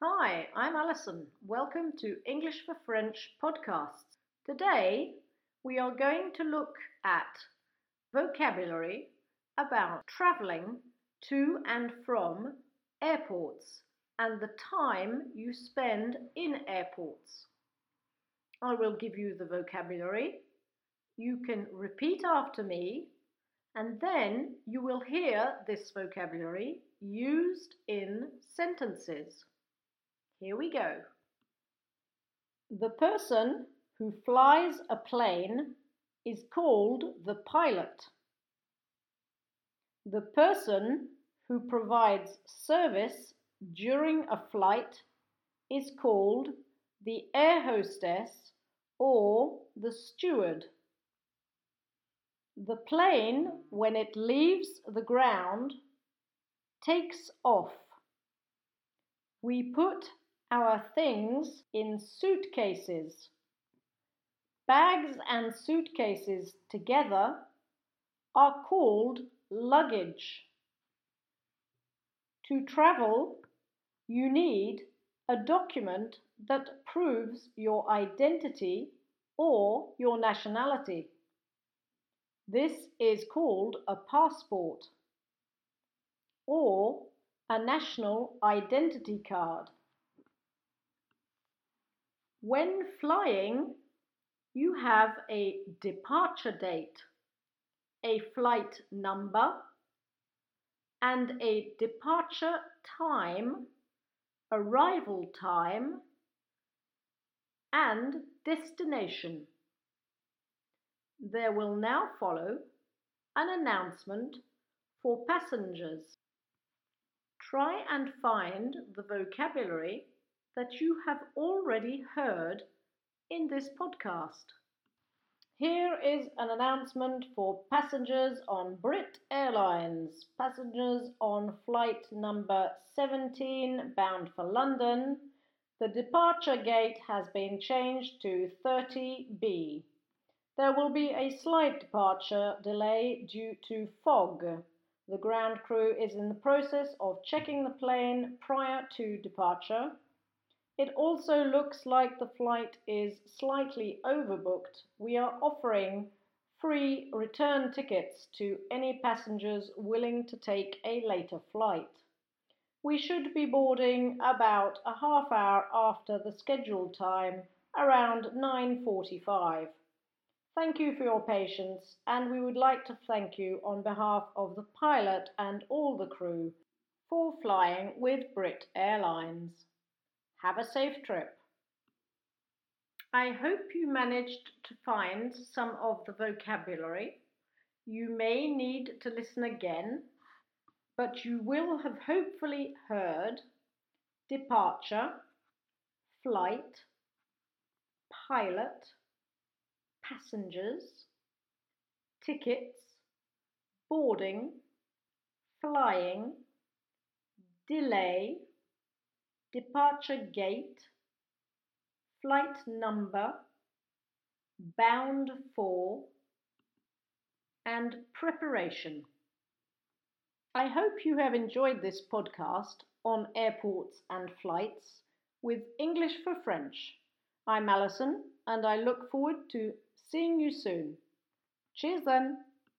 Hi, I'm Alison. Welcome to English for French podcasts. Today we are going to look at vocabulary about traveling to and from airports and the time you spend in airports. I will give you the vocabulary. You can repeat after me and then you will hear this vocabulary used in sentences. Here we go. The person who flies a plane is called the pilot. The person who provides service during a flight is called the air hostess or the steward. The plane, when it leaves the ground, takes off. We put our things in suitcases. Bags and suitcases together are called luggage. To travel, you need a document that proves your identity or your nationality. This is called a passport or a national identity card. When flying, you have a departure date, a flight number, and a departure time, arrival time, and destination. There will now follow an announcement for passengers. Try and find the vocabulary that you have already heard in this podcast. Here is an announcement for passengers on Brit Airlines. Passengers on flight number 17 bound for London. The departure gate has been changed to 30B. There will be a slight departure delay due to fog. The ground crew is in the process of checking the plane prior to departure. It also looks like the flight is slightly overbooked. We are offering free return tickets to any passengers willing to take a later flight. We should be boarding about a half hour after the scheduled time, around 9:45. Thank you for your patience and we would like to thank you on behalf of the pilot and all the crew for flying with Brit Airlines. Have a safe trip. I hope you managed to find some of the vocabulary. You may need to listen again, but you will have hopefully heard departure, flight, pilot, passengers, tickets, boarding, flying, delay, departure gate, flight number, bound for, and preparation. I hope you have enjoyed this podcast on airports and flights with English for French. I'm Alison and I look forward to seeing you soon. Cheers then!